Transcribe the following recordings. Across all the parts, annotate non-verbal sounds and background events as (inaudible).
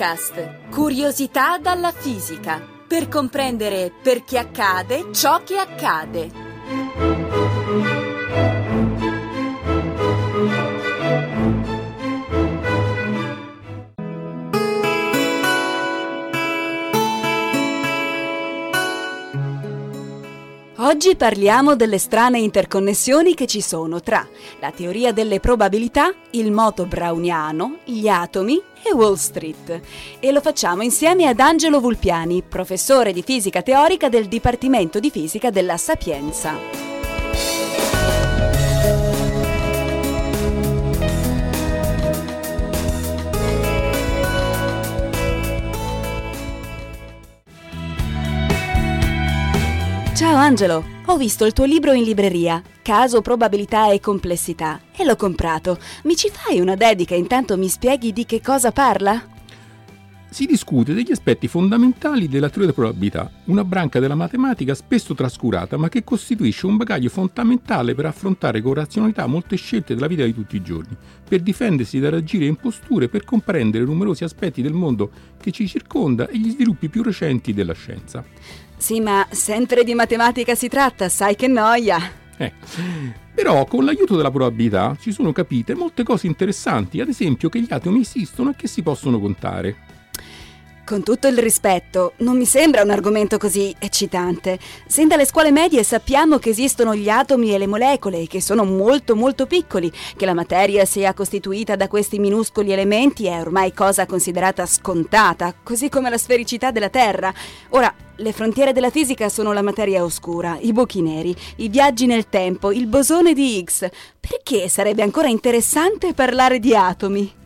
Podcast Curiosità dalla fisica per comprendere perché accade ciò che accade. Oggi parliamo delle strane interconnessioni che ci sono tra la teoria delle probabilità, il moto browniano, gli atomi e Wall Street. E lo facciamo insieme ad Angelo Vulpiani, professore di fisica teorica del Dipartimento di Fisica della Sapienza. Ciao Angelo, ho visto il tuo libro in libreria, Caso, probabilità e complessità, e l'ho comprato. Mi ci fai una dedica intanto mi spieghi di che cosa parla? Si discute degli aspetti fondamentali della teoria della probabilità, una branca della matematica spesso trascurata ma che costituisce un bagaglio fondamentale per affrontare con razionalità molte scelte della vita di tutti i giorni, per difendersi da raggire imposture, per comprendere numerosi aspetti del mondo che ci circonda e gli sviluppi più recenti della scienza. Sì, ma sempre di matematica si tratta, sai che noia. Eh. Però con l'aiuto della probabilità ci sono capite molte cose interessanti, ad esempio che gli atomi esistono e che si possono contare. Con tutto il rispetto, non mi sembra un argomento così eccitante. Sin dalle scuole medie sappiamo che esistono gli atomi e le molecole, che sono molto molto piccoli, che la materia sia costituita da questi minuscoli elementi è ormai cosa considerata scontata, così come la sfericità della Terra. Ora, le frontiere della fisica sono la materia oscura, i buchi neri, i viaggi nel tempo, il bosone di Higgs. Perché sarebbe ancora interessante parlare di atomi?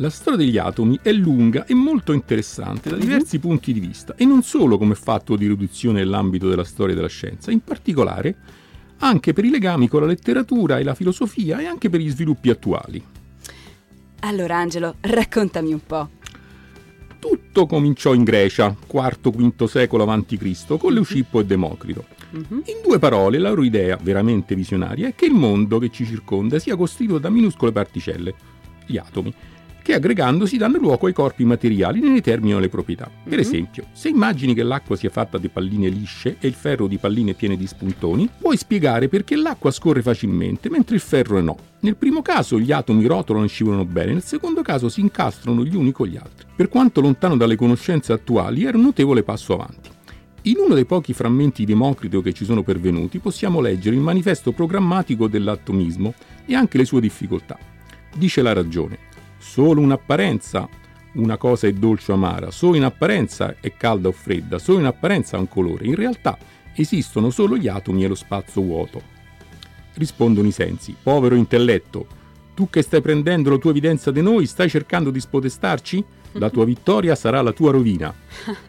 La storia degli atomi è lunga e molto interessante da mhm. diversi mm-hmm. punti di vista e non solo come fatto di riduzione nell'ambito della storia della scienza, in particolare anche per i legami con la letteratura e la filosofia e anche per gli sviluppi attuali. Allora Angelo, raccontami un po'. Tutto cominciò in Grecia, IV-V secolo a.C., con Leucippo e Democrito. Mm-hmm. In due parole, la loro idea, veramente visionaria, è che il mondo che ci circonda sia costituito da minuscole particelle, gli atomi, che aggregandosi danno luogo ai corpi materiali e ne determinano le proprietà. Per mm-hmm. esempio, se immagini che l'acqua sia fatta di palline lisce e il ferro di palline piene di spuntoni, puoi spiegare perché l'acqua scorre facilmente mentre il ferro no. Nel primo caso gli atomi rotolano e scivolano bene, nel secondo caso si incastrano gli uni con gli altri. Per quanto lontano dalle conoscenze attuali, era un notevole passo avanti. In uno dei pochi frammenti di Democrito che ci sono pervenuti possiamo leggere il manifesto programmatico dell'atomismo e anche le sue difficoltà. Dice la ragione solo un'apparenza una cosa è dolce o amara, solo in apparenza è calda o fredda, solo in apparenza ha un colore, in realtà esistono solo gli atomi e lo spazio vuoto. Rispondono i sensi, povero intelletto, tu che stai prendendo la tua evidenza di noi, stai cercando di spodestarci? La tua (laughs) vittoria sarà la tua rovina.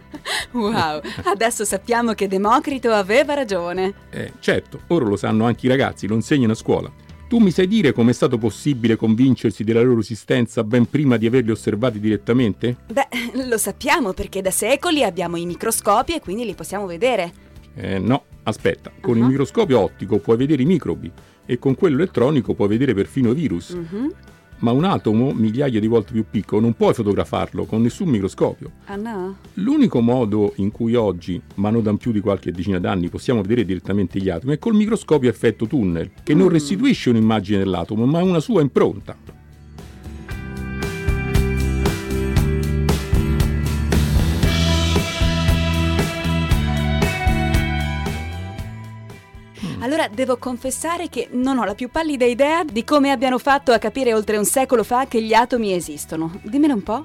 (laughs) wow, adesso sappiamo che Democrito aveva ragione. Eh, certo, ora lo sanno anche i ragazzi, lo insegnano a scuola. Tu mi sai dire come è stato possibile convincersi della loro esistenza ben prima di averli osservati direttamente? Beh, lo sappiamo perché da secoli abbiamo i microscopi e quindi li possiamo vedere. Eh no, aspetta, con uh-huh. il microscopio ottico puoi vedere i microbi e con quello elettronico puoi vedere perfino virus. Uh-huh ma un atomo migliaia di volte più piccolo non puoi fotografarlo con nessun microscopio. Ah no? L'unico modo in cui oggi, ma non da più di qualche decina d'anni, possiamo vedere direttamente gli atomi è col microscopio a effetto tunnel, che mm. non restituisce un'immagine dell'atomo, ma una sua impronta. Allora devo confessare che non ho la più pallida idea di come abbiano fatto a capire oltre un secolo fa che gli atomi esistono. Dimmene un po'.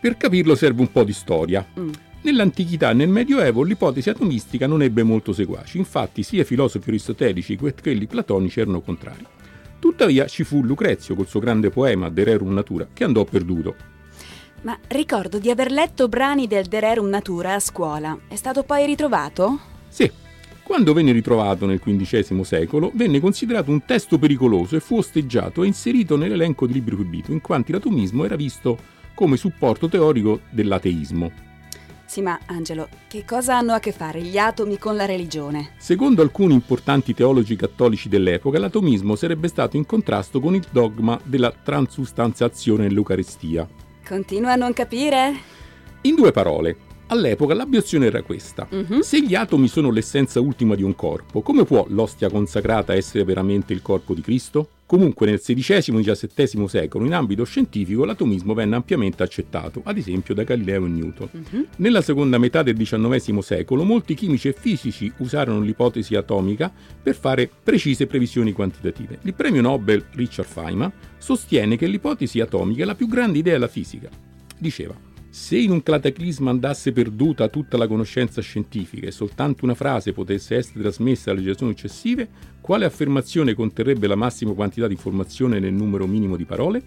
Per capirlo serve un po' di storia. Mm. Nell'antichità e nel Medioevo l'ipotesi atomistica non ebbe molto seguaci, infatti sia i filosofi aristotelici che quelli platonici erano contrari. Tuttavia ci fu Lucrezio col suo grande poema De Rerum Natura, che andò perduto. Ma ricordo di aver letto brani del De Rerum Natura a scuola. È stato poi ritrovato? Sì, quando venne ritrovato nel XV secolo, venne considerato un testo pericoloso e fu osteggiato e inserito nell'elenco di libri proibito, in quanto l'atomismo era visto come supporto teorico dell'ateismo. Sì, ma Angelo, che cosa hanno a che fare gli atomi con la religione? Secondo alcuni importanti teologi cattolici dell'epoca, l'atomismo sarebbe stato in contrasto con il dogma della transustanziazione nell'Eucaristia. Continua a non capire? In due parole, all'epoca l'abiezione era questa. Mhm. Se gli atomi sono l'essenza ultima di un corpo, come può l'ostia consacrata essere veramente il corpo di Cristo? Comunque nel XVI e XVII secolo in ambito scientifico l'atomismo venne ampiamente accettato, ad esempio da Galileo e Newton. Mhm. Nella seconda metà del XIX secolo molti chimici e fisici usarono l'ipotesi atomica per fare precise previsioni quantitative. Il premio Nobel Richard Feynman sostiene che l'ipotesi atomica è la più grande idea della fisica. Diceva, se in un cataclisma andasse perduta tutta la conoscenza scientifica e soltanto una frase potesse essere trasmessa alle generazioni successive, quale affermazione conterrebbe la massima quantità di informazione nel numero minimo di parole?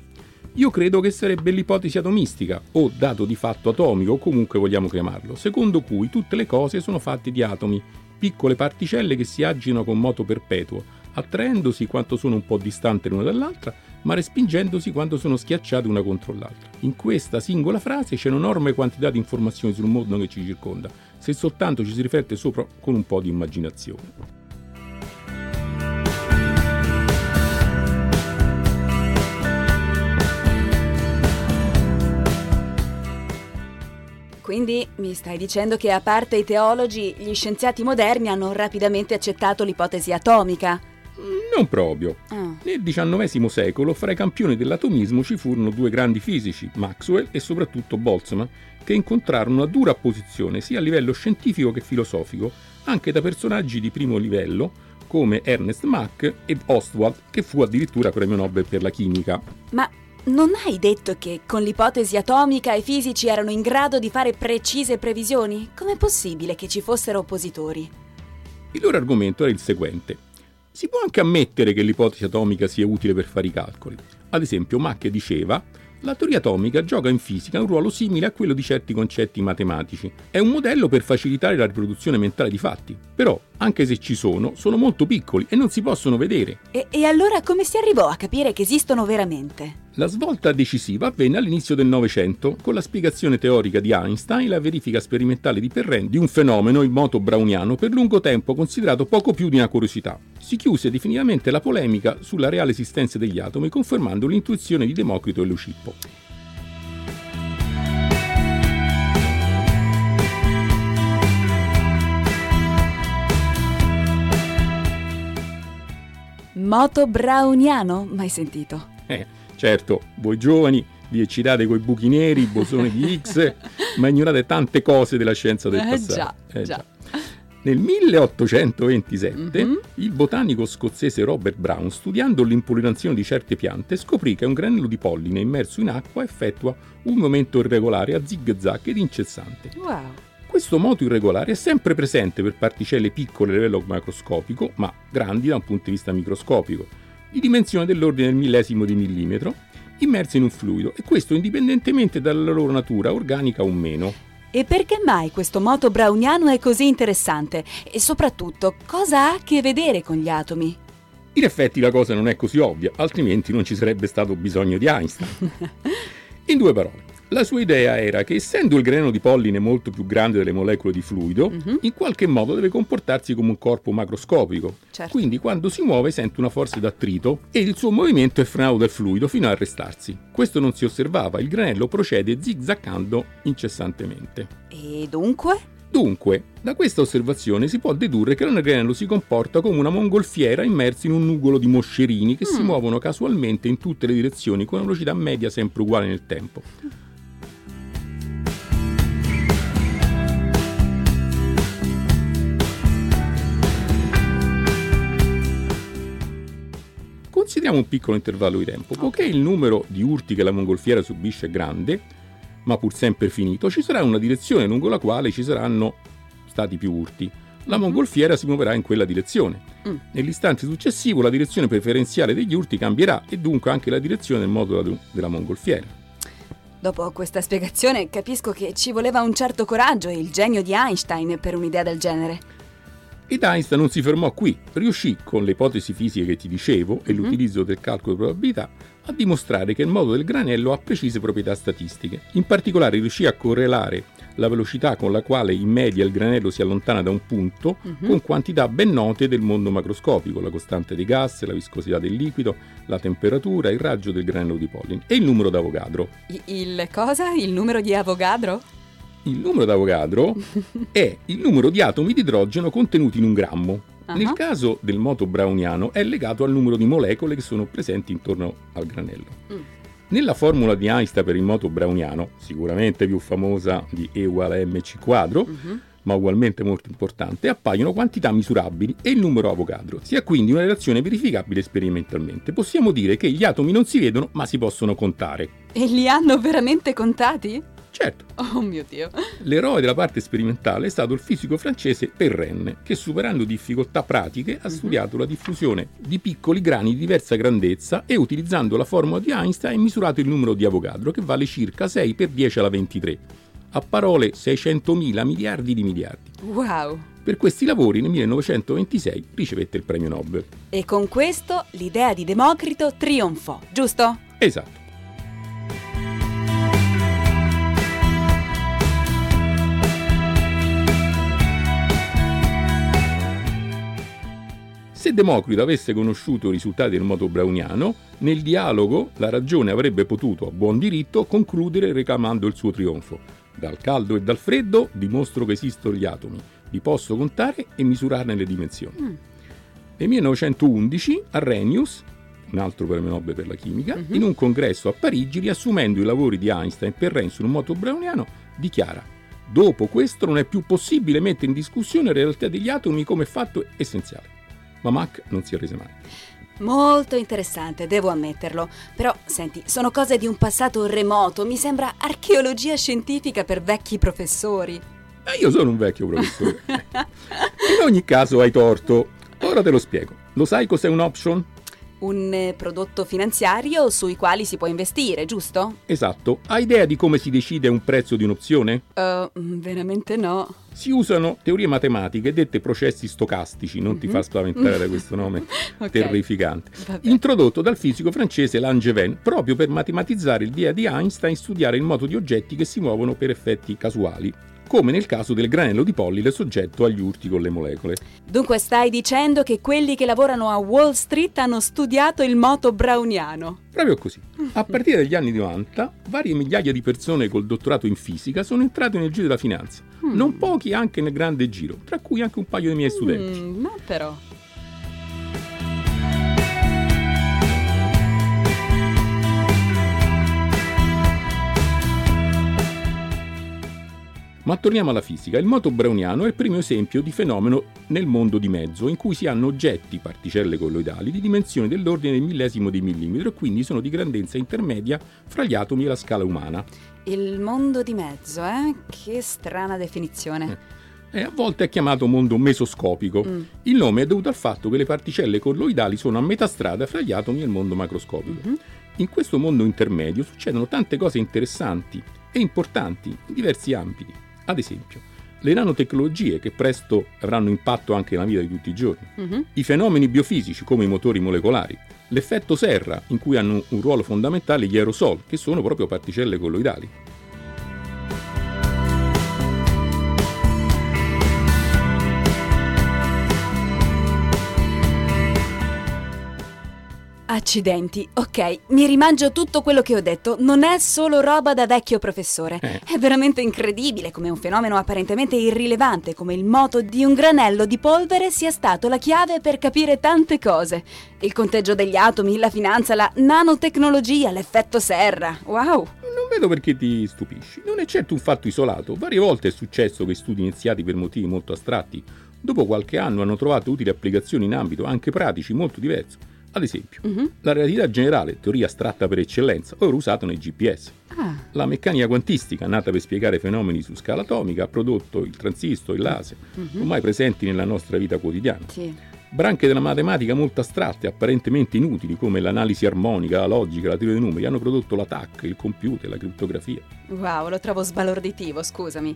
Io credo che sarebbe l'ipotesi atomistica, o dato di fatto atomico, o comunque vogliamo chiamarlo, secondo cui tutte le cose sono fatte di atomi, piccole particelle che si agitano con moto perpetuo, attraendosi quanto sono un po' distanti l'una dall'altra, ma respingendosi quando sono schiacciate una contro l'altra. In questa singola frase c'è un'enorme quantità di informazioni sul mondo che ci circonda, se soltanto ci si riflette sopra con un po' di immaginazione. Quindi mi stai dicendo che a parte i teologi, gli scienziati moderni hanno rapidamente accettato l'ipotesi atomica? Non proprio. Ah. Nel XIX secolo fra i campioni dell'atomismo ci furono due grandi fisici, Maxwell e soprattutto Boltzmann, che incontrarono una dura opposizione sia a livello scientifico che filosofico, anche da personaggi di primo livello come Ernest Mach e Ostwald, che fu addirittura premio Nobel per la chimica. Ma non hai detto che con l'ipotesi atomica i fisici erano in grado di fare precise previsioni? Com'è possibile che ci fossero oppositori? Il loro argomento era il seguente. Si può anche ammettere che l'ipotesi atomica sia utile per fare i calcoli. Ad esempio, Mach diceva la teoria atomica gioca in fisica un ruolo simile a quello di certi concetti matematici. È un modello per facilitare la riproduzione mentale di fatti. Però, anche se ci sono, sono molto piccoli e non si possono vedere. E, e allora come si arrivò a capire che esistono veramente? La svolta decisiva avvenne all'inizio del Novecento con la spiegazione teorica di Einstein e la verifica sperimentale di Perrin di un fenomeno, il moto browniano, per lungo tempo considerato poco più di una curiosità. Si chiuse definitivamente la polemica sulla reale esistenza degli atomi, confermando l'intuizione di Democrito e Lucippo. Moto browniano? Mai sentito. Eh, certo, voi giovani vi eccitate coi buchi neri, i bosoni di Higgs, (laughs) ma ignorate tante cose della scienza del Eh, passato. già, già. Nel 1827 Mhm. il botanico scozzese Robert Brown, studiando l'impollinazione di certe piante, scoprì che un granello di polline immerso in acqua effettua un movimento irregolare a zig-zag ed incessante. Wow. Questo moto irregolare è sempre presente per particelle piccole a livello macroscopico, ma grandi da un punto di vista microscopico, di dimensione dell'ordine del millesimo di millimetro, immerse in un fluido, e questo indipendentemente dalla loro natura organica o meno. E perché mai questo moto browniano è così interessante? E soprattutto, cosa ha a che vedere con gli atomi? In effetti la cosa non è così ovvia, altrimenti non ci sarebbe stato bisogno di Einstein. (laughs) In due parole, la sua idea era che essendo il grano di polline molto più grande delle molecole di fluido, Mhm. in qualche modo deve comportarsi come un corpo macroscopico. Certo. Quindi quando si muove sente una forza d'attrito e il suo movimento è frenato dal fluido fino a arrestarsi. Questo non si osservava, il granello procede zigzaccando incessantemente. E dunque? Dunque, da questa osservazione si può dedurre che l'anagranello si comporta come una mongolfiera immersa in un nugolo di moscerini che si Mm. muovono casualmente in tutte le direzioni con una velocità media sempre uguale nel tempo. Consideriamo un piccolo intervallo di tempo. Poiché il numero di urti che la mongolfiera subisce è grande, ma pur sempre finito, ci sarà una direzione lungo la quale ci saranno stati più urti. La Mhm. mongolfiera si muoverà in quella direzione. Mm. Nell'istante successivo la direzione preferenziale degli urti cambierà e dunque anche la direzione del modulo della mongolfiera. Dopo questa spiegazione capisco che ci voleva un certo coraggio e il genio di Einstein per un'idea del genere. Ed Einstein non si fermò qui, riuscì con le ipotesi fisiche che ti dicevo e Mhm. l'utilizzo del calcolo di probabilità a dimostrare che il modo del granello ha precise proprietà statistiche. In particolare riuscì a correlare la velocità con la quale in media il granello si allontana da un punto Mhm. con quantità ben note del mondo macroscopico, la costante dei gas, la viscosità del liquido, la temperatura, il raggio del granello di polline e il numero d'Avogadro. Il cosa? Il numero di Avogadro? Il numero d'Avogadro è (laughs) il numero di atomi di idrogeno contenuti in un grammo. Ah. Nel caso del moto browniano è legato al numero di molecole che sono presenti intorno al granello. Mm. Nella formula di Einstein per il moto browniano, sicuramente più famosa di E uguale a mc quadro, Mhm. ma ugualmente molto importante, appaiono quantità misurabili e il numero Avogadro. Si ha quindi una relazione verificabile sperimentalmente. Possiamo dire che gli atomi non si vedono, ma si possono contare. E li hanno veramente contati? Certo, Oh mio Dio. L'eroe della parte sperimentale è stato il fisico francese Perrenne, che superando difficoltà pratiche ha Mhm. studiato la diffusione di piccoli grani di diversa grandezza e utilizzando la formula di Einstein ha misurato il numero di Avogadro che vale circa 6 per 10 alla 23. A parole 600.000 miliardi di miliardi. Wow. Per questi lavori nel 1926 ricevette il premio Nobel. E con questo l'idea di Democrito trionfò, giusto? Esatto. Se Democrito avesse conosciuto i risultati del moto browniano, nel dialogo la ragione avrebbe potuto, a buon diritto, concludere reclamando il suo trionfo. Dal caldo e dal freddo dimostro che esistono gli atomi, li posso contare e misurarne le dimensioni. Mm. Nel 1911 Arrhenius, un altro premio Nobel per la chimica, Mhm. in un congresso a Parigi, riassumendo i lavori di Einstein per Renzo sul moto browniano, dichiara Dopo questo non è più possibile mettere in discussione la realtà degli atomi come fatto essenziale. Ma Mach non si arrese mai. Molto interessante, devo ammetterlo. Però, senti, sono cose di un passato remoto, mi sembra archeologia scientifica per vecchi professori. Ma io sono un vecchio professore. (laughs) In ogni caso hai torto. Ora te lo spiego. Lo sai cos'è un option? Un eh, prodotto finanziario sui quali si può investire, giusto? Esatto. Hai idea di come si decide un prezzo di un'opzione? Uh, veramente no. Si usano teorie matematiche dette processi stocastici, non ti Mhm. fa spaventare da (laughs) questo nome Ok. terrificante. Vabbè. Introdotto dal fisico francese Langevin proprio per matematizzare l'idea di Einstein e studiare il moto di oggetti che si muovono per effetti casuali, come nel caso del granello di polline soggetto agli urti con le molecole. Dunque stai dicendo che quelli che lavorano a Wall Street hanno studiato il moto browniano. Proprio così. A partire dagli anni 90, varie migliaia di persone col dottorato in fisica sono entrate nel giro della finanza. Mm. Non pochi anche nel grande giro, tra cui anche un paio dei miei studenti. Mm, ma però. Ma torniamo alla fisica. Il moto browniano è il primo esempio di fenomeno nel mondo di mezzo in cui si hanno oggetti, particelle colloidali, di dimensioni dell'ordine del millesimo di millimetro e quindi sono di grandezza intermedia fra gli atomi e la scala umana. Il mondo di mezzo, eh? Che strana definizione. E a volte è chiamato mondo mesoscopico. Mm. Il nome è dovuto al fatto che le particelle colloidali sono a metà strada fra gli atomi e il mondo macroscopico. Mhm. In questo mondo intermedio succedono tante cose interessanti e importanti in diversi ambiti. Ad esempio, le nanotecnologie che presto avranno impatto anche nella vita di tutti i giorni, Mhm. i fenomeni biofisici come i motori molecolari, l'effetto serra in cui hanno un ruolo fondamentale gli aerosol, che sono proprio particelle colloidali. Accidenti, ok, mi rimangio tutto quello che ho detto, non è solo roba da vecchio professore. Eh. È veramente incredibile come un fenomeno apparentemente irrilevante come il moto di un granello di polvere sia stato la chiave per capire tante cose. Il conteggio degli atomi, la finanza, la nanotecnologia, l'effetto serra. Wow! Non vedo perché ti stupisci. Non è certo un fatto isolato. Varie volte è successo che studi iniziati per motivi molto astratti, dopo qualche anno hanno trovato utili applicazioni in ambito anche pratici molto diverso. Ad esempio, Mhm. la relatività generale, teoria astratta per eccellenza, ora usata nei GPS. Ah, La meccanica quantistica, nata per spiegare fenomeni su scala atomica, ha prodotto il transistor, il laser, mhm. ormai presenti nella nostra vita quotidiana. Sì. Branche della matematica molto astratte, apparentemente inutili, come l'analisi armonica, la logica, la teoria dei numeri, hanno prodotto l'attacco, il computer, la criptografia. Wow, lo trovo sbalorditivo, scusami.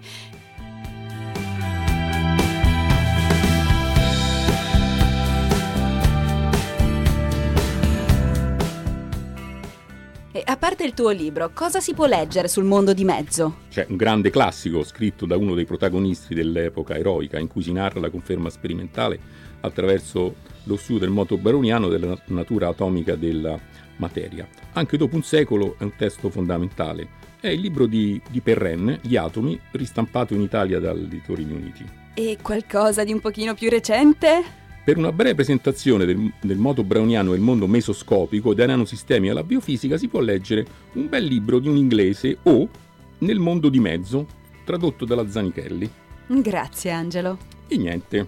A parte il tuo libro, cosa si può leggere sul mondo di mezzo? C'è un grande classico scritto da uno dei protagonisti dell'epoca eroica in cui si narra la conferma sperimentale attraverso lo studio del moto baroniano della natura atomica della materia. Anche dopo un secolo è un testo fondamentale. È il libro di, di Perren, Gli atomi, ristampato in Italia dall'editore Uniti. E qualcosa di un pochino più recente? Per una breve presentazione del, del moto browniano e il mondo mesoscopico, dai nanosistemi alla biofisica, si può leggere un bel libro di un inglese o Nel mondo di mezzo, tradotto dalla Zanichelli. Grazie Angelo. E niente,